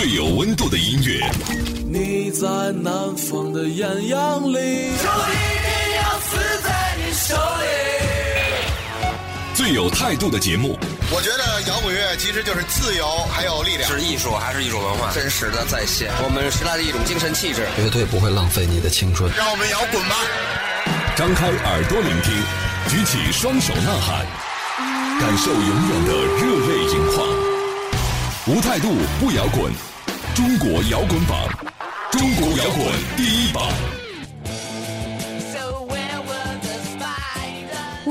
最有温度的音乐。你在南方的艳阳里，就一定要死在你手里。最有态度的节目。我觉得摇滚乐其实就是自由，还有力量，是艺术还是一种文化？真实的再现我们时代的一种精神气质，绝对不会浪费你的青春。让我们摇滚吧！张开耳朵聆听，举起双手呐喊，感受永远的热泪盈眶。无态度不摇滚，中国摇滚榜，中国摇滚第一榜。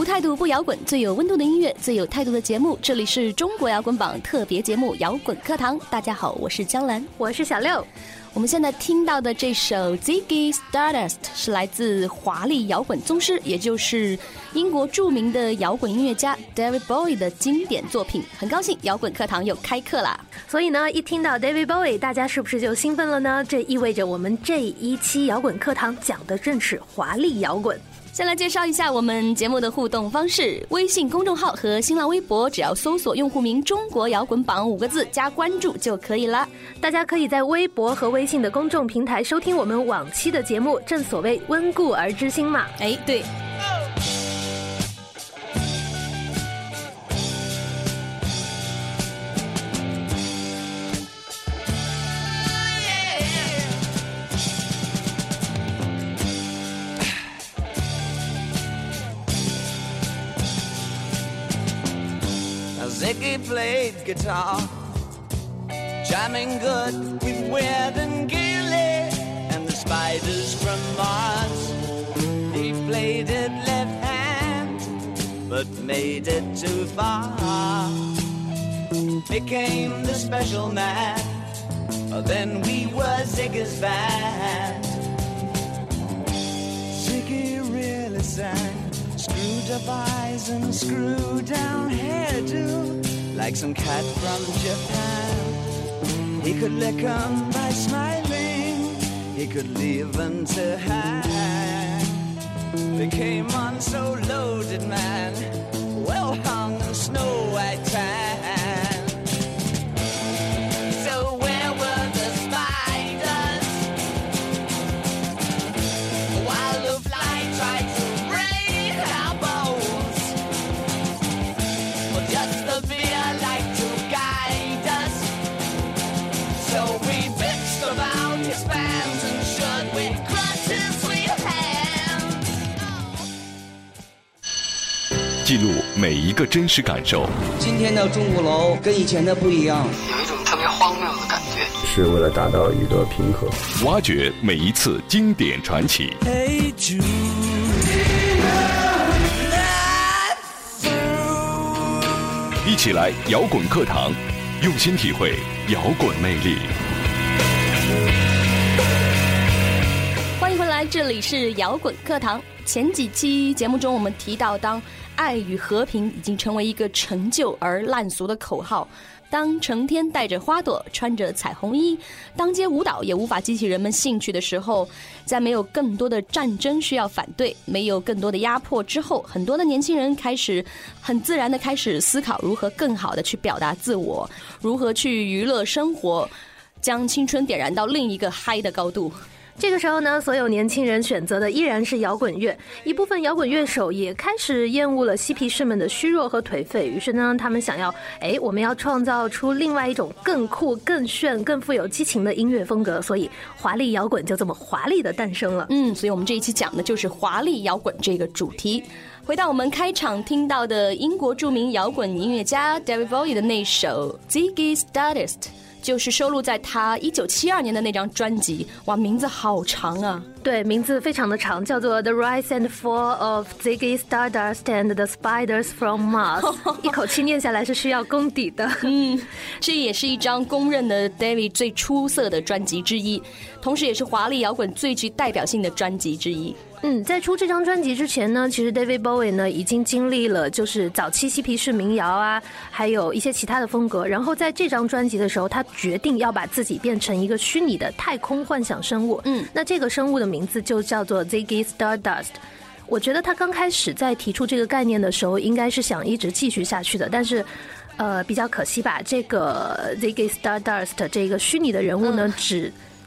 态度不摇滚，最有温度的音乐，最有态度的节目。这里是中国摇滚榜特别节目《摇滚课堂》。大家好，我是江兰，我是小六。我们现在听到的这首《Ziggy Stardust》是来自华丽摇滚宗师，也就是英国著名的摇滚音乐家 David Bowie 的经典作品。很高兴摇滚课堂又开课啦！所以呢，一听到 David Bowie，大家是不是就兴奋了呢？这意味着我们这一期摇滚课堂讲的正是华丽摇滚。再来介绍一下我们节目的互动方式：微信公众号和新浪微博，只要搜索用户名“中国摇滚榜”五个字加关注就可以了。大家可以在微博和微信的公众平台收听我们往期的节目。正所谓温故而知新嘛。哎，对。Ziggy played guitar, jamming good with Weird and Gilly and the spiders from Mars. He played it left hand, but made it too far. Became the special man, then we were Ziggy's band. Ziggy really sang eyes and screw down hairdo, like some cat from Japan. He could lick 'em by smiling, he could leave them to hang. They came on so loaded, man, well hung in snow white tan. 每一个真实感受，今天的钟鼓楼跟以前的不一样，有一种特别荒谬的感觉，是为了达到一个平和。挖掘每一次经典传奇。Hey Jude, 一起来摇滚课堂，用心体会摇滚魅力。欢迎回来，这里是摇滚课堂。前几期节目中，我们提到，当爱与和平已经成为一个陈旧而烂俗的口号，当成天带着花朵、穿着彩虹衣，当街舞蹈也无法激起人们兴趣的时候，在没有更多的战争需要反对，没有更多的压迫之后，很多的年轻人开始很自然的开始思考如何更好的去表达自我，如何去娱乐生活，将青春点燃到另一个嗨的高度。这个时候呢，所有年轻人选择的依然是摇滚乐。一部分摇滚乐手也开始厌恶了嬉皮士们的虚弱和颓废，于是呢，他们想要，哎，我们要创造出另外一种更酷、更炫、更富有激情的音乐风格。所以，华丽摇滚就这么华丽的诞生了。嗯，所以我们这一期讲的就是华丽摇滚这个主题。回到我们开场听到的英国著名摇滚音乐家 David Bowie 的那首《Ziggy Stardust》。就是收录在他一九七二年的那张专辑，哇，名字好长啊！对，名字非常的长，叫做《The Rise and Fall of Ziggy Stardust and the Spiders from Mars 》，一口气念下来是需要功底的。嗯，这也是一张公认的 David 最出色的专辑之一，同时也是华丽摇滚最具代表性的专辑之一。嗯，在出这张专辑之前呢，其实 David Bowie 呢已经经历了就是早期嬉皮士民谣啊，还有一些其他的风格。然后在这张专辑的时候，他决定要把自己变成一个虚拟的太空幻想生物。嗯，那这个生物的名字就叫做 Ziggy Stardust。我觉得他刚开始在提出这个概念的时候，应该是想一直继续下去的，但是，呃，比较可惜吧，这个 Ziggy Stardust 这个虚拟的人物呢，只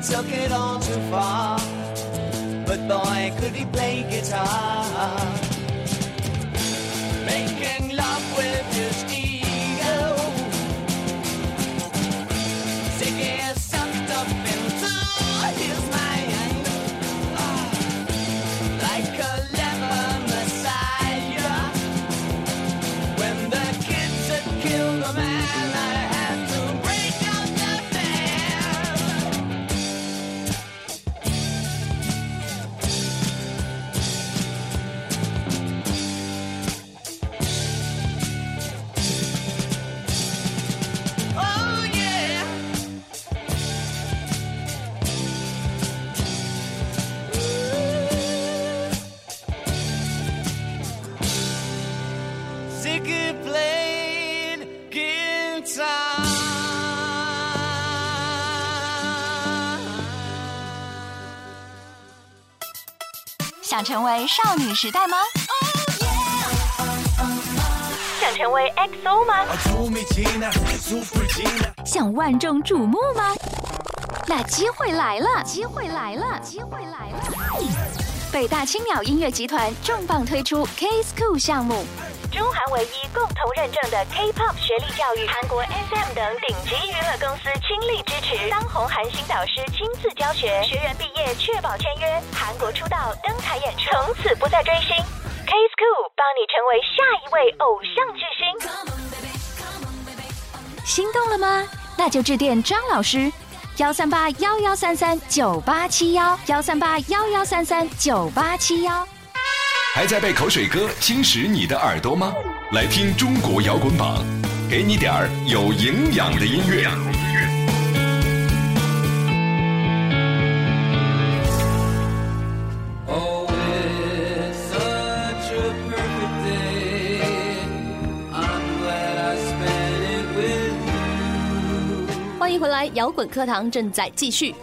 He took it all too far, but boy, could he play guitar. 想成为少女时代吗？想成为 XO 吗？想万众瞩目吗？那机会来了！机会来了！机会来了！北大青鸟音乐集团重磅推出 K School 项目，中韩唯一共同认证的 K-pop 学历教育，韩国 SM 等顶级娱乐公司倾力支持，当红韩星导师亲自教学，学员毕业确保签约，韩国出道登台演出，从此不再追星。K School 帮你成为下一位偶像巨星。心动了吗？那就致电张老师，幺三八幺幺三三九八七幺，幺三八幺幺三三九八七幺。还在被口水歌侵蚀你的耳朵吗？来听中国摇滚榜，给你点儿有营养的音乐。欢迎回来，摇滚课堂正在继续。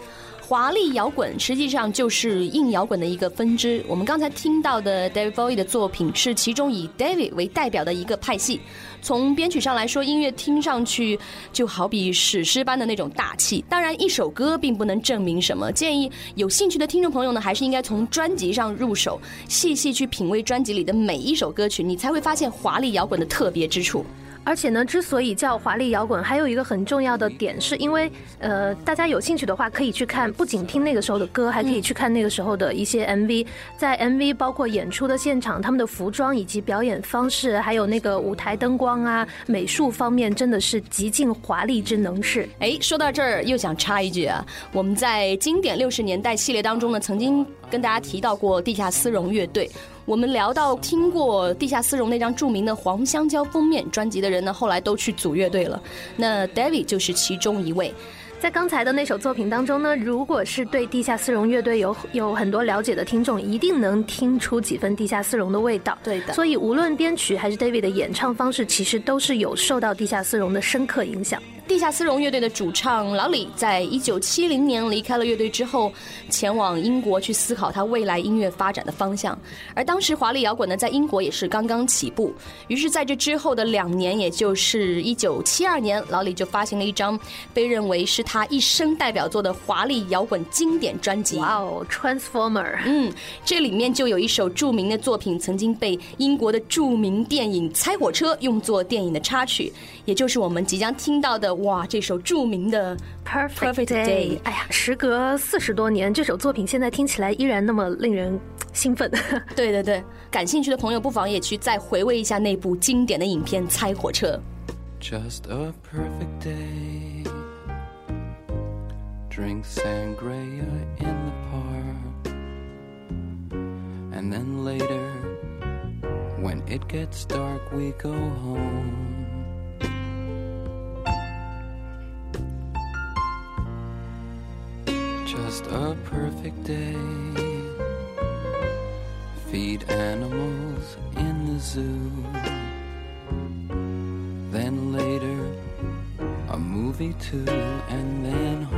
华丽摇滚实际上就是硬摇滚的一个分支。我们刚才听到的 David Bowie 的作品是其中以 David 为代表的一个派系。从编曲上来说，音乐听上去就好比史诗般的那种大气。当然，一首歌并不能证明什么。建议有兴趣的听众朋友呢，还是应该从专辑上入手，细细去品味专辑里的每一首歌曲，你才会发现华丽摇滚的特别之处。而且呢，之所以叫华丽摇滚，还有一个很重要的点，是因为呃，大家有兴趣的话，可以去看，不仅听那个时候的歌，还可以去看那个时候的一些 MV。在 MV 包括演出的现场，他们的服装以及表演方式，还有那个舞台灯光啊、美术方面，真的是极尽华丽之能事。哎，说到这儿又想插一句啊，我们在经典六十年代系列当中呢，曾经跟大家提到过地下丝绒乐队。我们聊到听过地下丝绒那张著名的黄香蕉封面专辑的人呢，后来都去组乐队了。那 David 就是其中一位。在刚才的那首作品当中呢，如果是对地下丝绒乐队有有很多了解的听众，一定能听出几分地下丝绒的味道。对的。所以无论编曲还是 David 的演唱方式，其实都是有受到地下丝绒的深刻影响。地下丝绒乐队的主唱老李，在一九七零年离开了乐队之后，前往英国去思考他未来音乐发展的方向。而当时华丽摇滚呢，在英国也是刚刚起步。于是，在这之后的两年，也就是一九七二年，老李就发行了一张被认为是他一生代表作的华丽摇滚经典专辑。哇哦，Transformer！嗯，这里面就有一首著名的作品，曾经被英国的著名电影《猜火车》用作电影的插曲，也就是我们即将听到的。哇，这首著名的 Perfect Day，哎呀，时隔四十多年，这首作品现在听起来依然那么令人兴奋。对对对，感兴趣的朋友不妨也去再回味一下那部经典的影片《猜火车》。Just a perfect day. Drink sangria in the park. And then later, When it gets dark, we go home. Just a perfect day. Feed animals in the zoo. Then later, a movie too, and then home.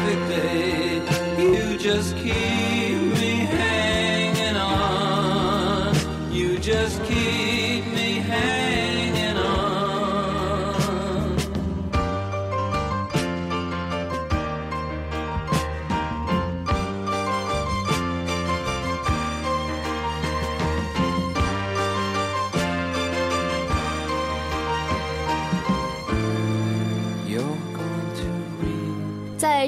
Perfect day. You just keep me hanging on. You just keep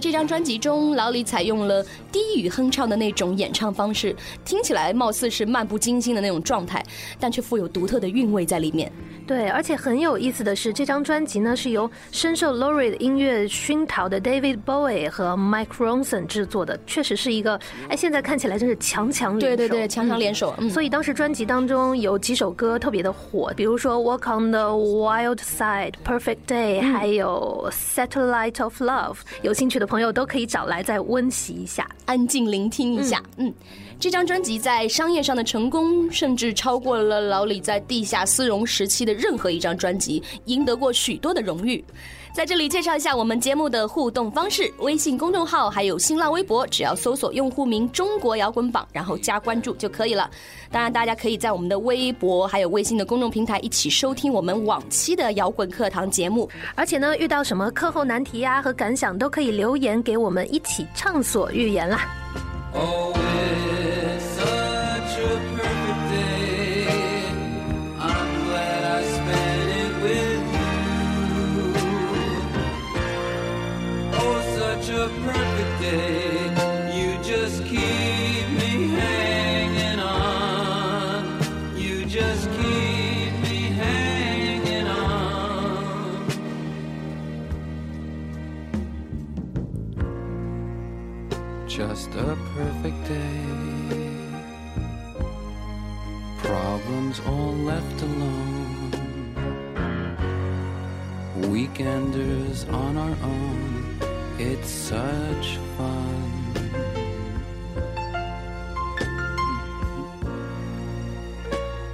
这张专辑中，老李采用了低语哼唱的那种演唱方式，听起来貌似是漫不经心的那种状态，但却富有独特的韵味在里面。对，而且很有意思的是，这张专辑呢是由深受 Laurie 音乐熏陶的 David Bowie 和 Mike Ronson 制作的，确实是一个哎，现在看起来真是强强联手。对对对，强强联手。嗯，所以当时专辑当中有几首歌特别的火，比如说《Walk on the Wild Side》、《Perfect Day》，还有《Satellite of Love》。有兴趣的朋友都可以找来再温习一下，安静聆听一下。嗯，这张专辑在商业上的成功，甚至超过了老李在地下丝绒时期的任何一张专辑，赢得过许多的荣誉。在这里介绍一下我们节目的互动方式：微信公众号还有新浪微博，只要搜索用户名“中国摇滚榜”，然后加关注就可以了。当然，大家可以在我们的微博还有微信的公众平台一起收听我们往期的摇滚课堂节目。而且呢，遇到什么课后难题呀、和感想，都可以留言给我们，一起畅所欲言啦。Oh,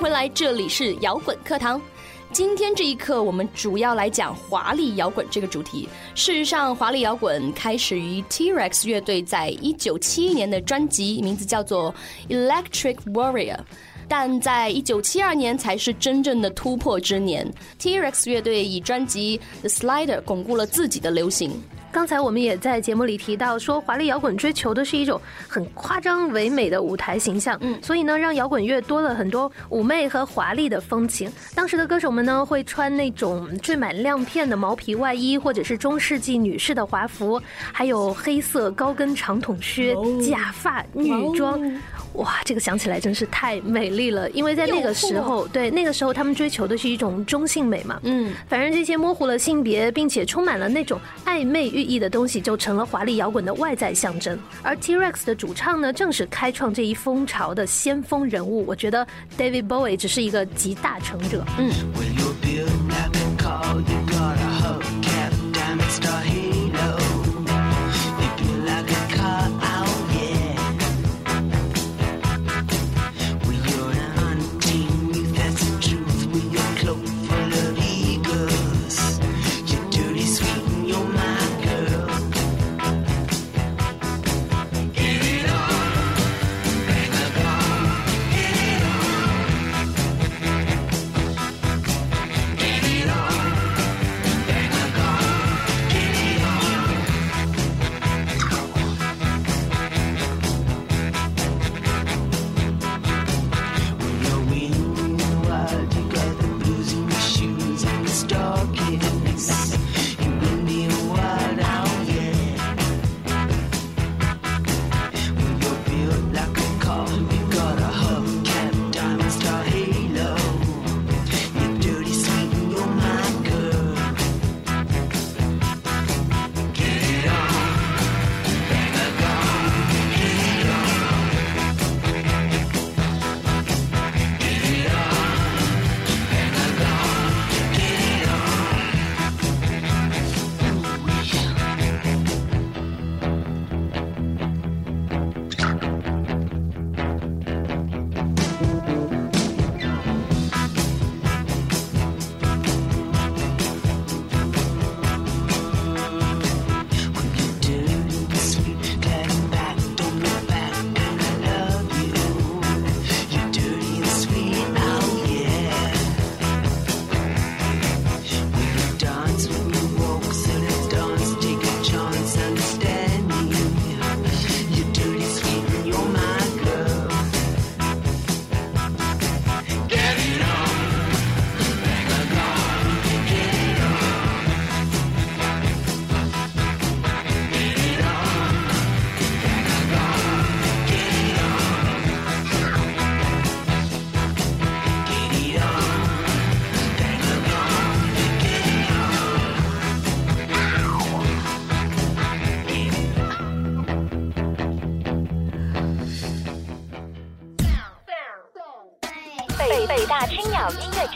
回来，这里是摇滚课堂。今天这一课，我们主要来讲华丽摇滚这个主题。事实上，华丽摇滚开始于 T-Rex 乐队在一九七一年的专辑，名字叫做《Electric Warrior》，但在一九七二年才是真正的突破之年。T-Rex 乐队以专辑《The Slider》巩固了自己的流行。刚才我们也在节目里提到，说华丽摇滚追求的是一种很夸张唯美的舞台形象，嗯，所以呢，让摇滚乐多了很多妩媚和华丽的风情。当时的歌手们呢，会穿那种缀满亮片的毛皮外衣，或者是中世纪女士的华服，还有黑色高跟长筒靴、假发、女装。哇，这个想起来真是太美丽了，因为在那个时候，对那个时候他们追求的是一种中性美嘛。嗯，反正这些模糊了性别，并且充满了那种暧昧寓意的东西，就成了华丽摇滚的外在象征。而 T-Rex 的主唱呢，正是开创这一风潮的先锋人物。我觉得 David Bowie 只是一个集大成者。嗯。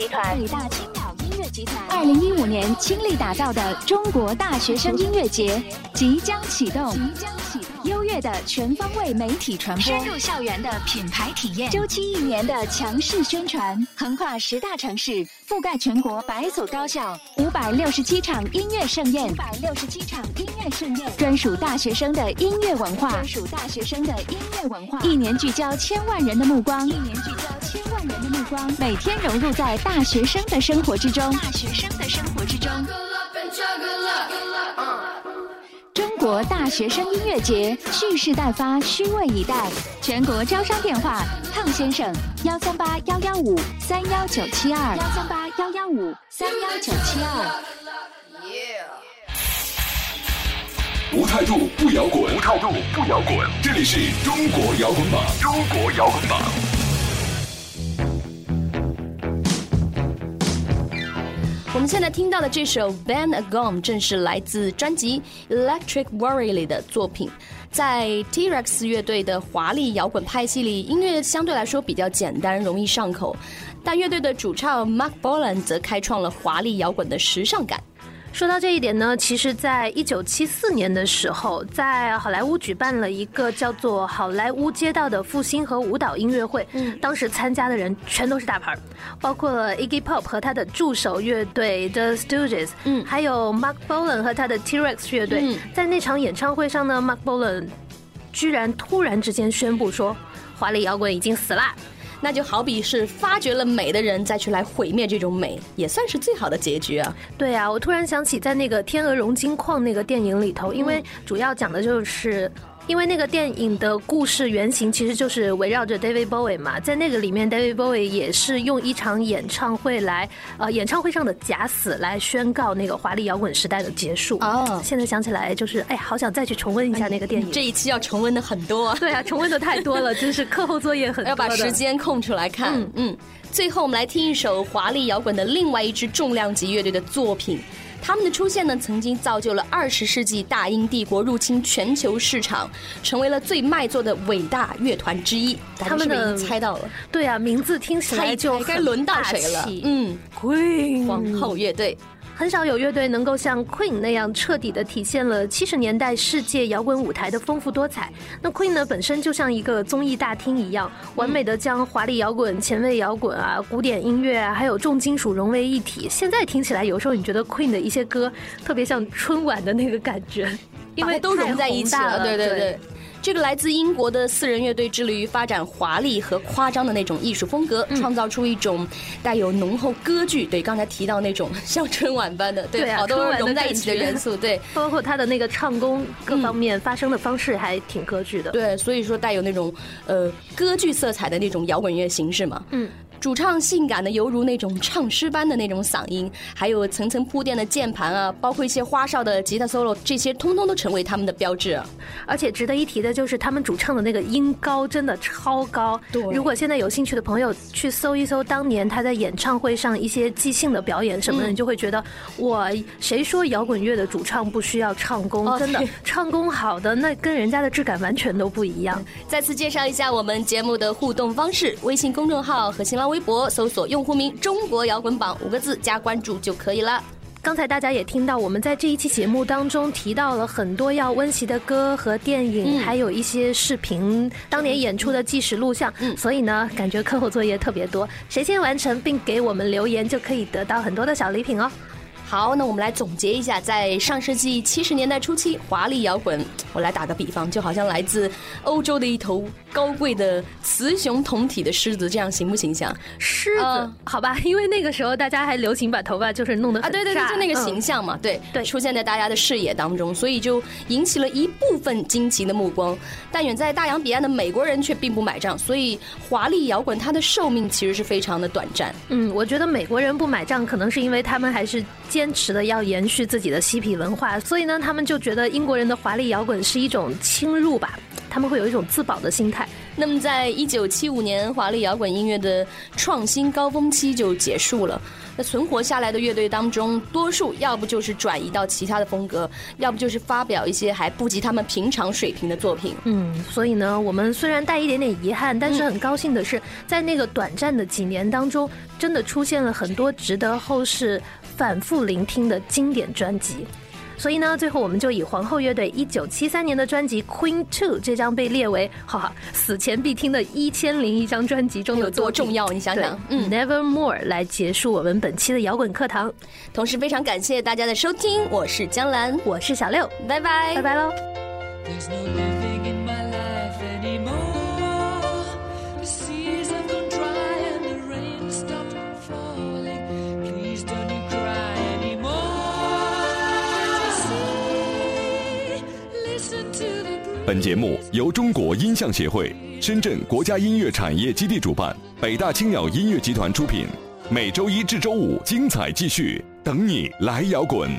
集团北大青鸟音乐集团二零一五年倾力打造的中国大学生音乐节即将启动，即将启动。的全方位媒体传播，深入校园的品牌体验，周期一年的强势宣传，横跨十大城市，覆盖全国百所高校，五百六十七场音乐盛宴，五百六十七场音乐盛宴，专属大学生的音乐文化，专属大学生的音乐文化，一年聚焦千万人的目光，一年聚焦千万人的目光，每天融入在大学生的生活之中，大学生的生活之中。国大学生音乐节蓄势待发，虚位以待。全国招商电话：汤先生，幺三八幺幺五三幺九七二，幺三八幺幺五三幺九七二。无态度不摇滚，无态度不摇滚。这里是中国摇滚榜，中国摇滚榜。我们现在听到的这首《Ban a g o n》正是来自专辑《Electric Worry》里的作品。在 T-Rex 乐队的华丽摇滚派系里，音乐相对来说比较简单，容易上口。但乐队的主唱 Mark Boland 则开创了华丽摇滚的时尚感。说到这一点呢，其实，在一九七四年的时候，在好莱坞举办了一个叫做“好莱坞街道”的复兴和舞蹈音乐会。嗯，当时参加的人全都是大牌，包括了 Iggy Pop 和他的助手乐队 The Stooges，嗯，还有 Mark Bolan 和他的 T-Rex 乐队。在那场演唱会上呢，Mark Bolan 居然突然之间宣布说，华丽摇滚已经死啦。那就好比是发掘了美的人再去来毁灭这种美，也算是最好的结局啊！对啊，我突然想起在那个《天鹅绒金矿》那个电影里头，因为主要讲的就是。因为那个电影的故事原型其实就是围绕着 David Bowie 嘛，在那个里面，David Bowie 也是用一场演唱会来，呃，演唱会上的假死来宣告那个华丽摇滚时代的结束。哦，现在想起来就是，哎，好想再去重温一下那个电影。这一期要重温的很多，对啊，重温的太多了，真是课后作业很多。要把时间空出来看。嗯嗯，最后我们来听一首华丽摇滚的另外一支重量级乐队的作品。他们的出现呢，曾经造就了二十世纪大英帝国入侵全球市场，成为了最卖座的伟大乐团之一。他们的猜到了，对啊，名字听起来就该轮到谁了？嗯，Queen 皇后乐队。很少有乐队能够像 Queen 那样彻底的体现了七十年代世界摇滚舞台的丰富多彩。那 Queen 呢，本身就像一个综艺大厅一样，完美的将华丽摇滚、前卫摇滚啊、古典音乐啊，还有重金属融为一体。现在听起来，有时候你觉得 Queen 的一些歌特别像春晚的那个感觉，因为都融在一起了。对对对。这个来自英国的四人乐队致力于发展华丽和夸张的那种艺术风格，创造出一种带有浓厚歌剧，对刚才提到那种像春晚般的，对好多融在一起的元素，对，包括他的那个唱功各方面发声的方式还挺歌剧的，对，所以说带有那种呃歌剧色彩的那种摇滚乐形式嘛，嗯。主唱性感的犹如那种唱诗般的那种嗓音，还有层层铺垫的键盘啊，包括一些花哨的吉他 solo，这些通通都成为他们的标志。而且值得一提的就是他们主唱的那个音高真的超高。对，如果现在有兴趣的朋友去搜一搜当年他在演唱会上一些即兴的表演什么的，你就会觉得，我谁说摇滚乐的主唱不需要唱功？真的，唱功好的那跟人家的质感完全都不一样。再次介绍一下我们节目的互动方式：微信公众号和新浪微。微博搜索用户名“中国摇滚榜”五个字加关注就可以了。刚才大家也听到，我们在这一期节目当中提到了很多要温习的歌和电影，还有一些视频当年演出的纪实录像。嗯，所以呢，感觉课后作业特别多，谁先完成并给我们留言，就可以得到很多的小礼品哦。好，那我们来总结一下，在上世纪七十年代初期，华丽摇滚，我来打个比方，就好像来自欧洲的一头高贵的雌雄同体的狮子，这样形不形象？狮子，好吧，因为那个时候大家还流行把头发就是弄得啊，对对对，就那个形象嘛，对对，出现在大家的视野当中，所以就引起了一部分惊奇的目光。但远在大洋彼岸的美国人却并不买账，所以华丽摇滚它的寿命其实是非常的短暂。嗯，我觉得美国人不买账，可能是因为他们还是。坚持的要延续自己的嬉皮文化，所以呢，他们就觉得英国人的华丽摇滚是一种侵入吧，他们会有一种自保的心态。那么，在一九七五年，华丽摇滚音乐的创新高峰期就结束了。那存活下来的乐队当中，多数要不就是转移到其他的风格，要不就是发表一些还不及他们平常水平的作品。嗯，所以呢，我们虽然带一点点遗憾，但是很高兴的是，在那个短暂的几年当中，真的出现了很多值得后世。反复聆听的经典专辑，所以呢，最后我们就以皇后乐队一九七三年的专辑《Queen Two》这张被列为哈哈死前必听的一千零一张专辑中有多重要？你想想，嗯，Nevermore 来结束我们本期的摇滚课堂。同时，非常感谢大家的收听，我是江兰，我是小六，拜拜，拜拜喽。本节目由中国音像协会、深圳国家音乐产业基地主办，北大青鸟音乐集团出品。每周一至周五精彩继续，等你来摇滚。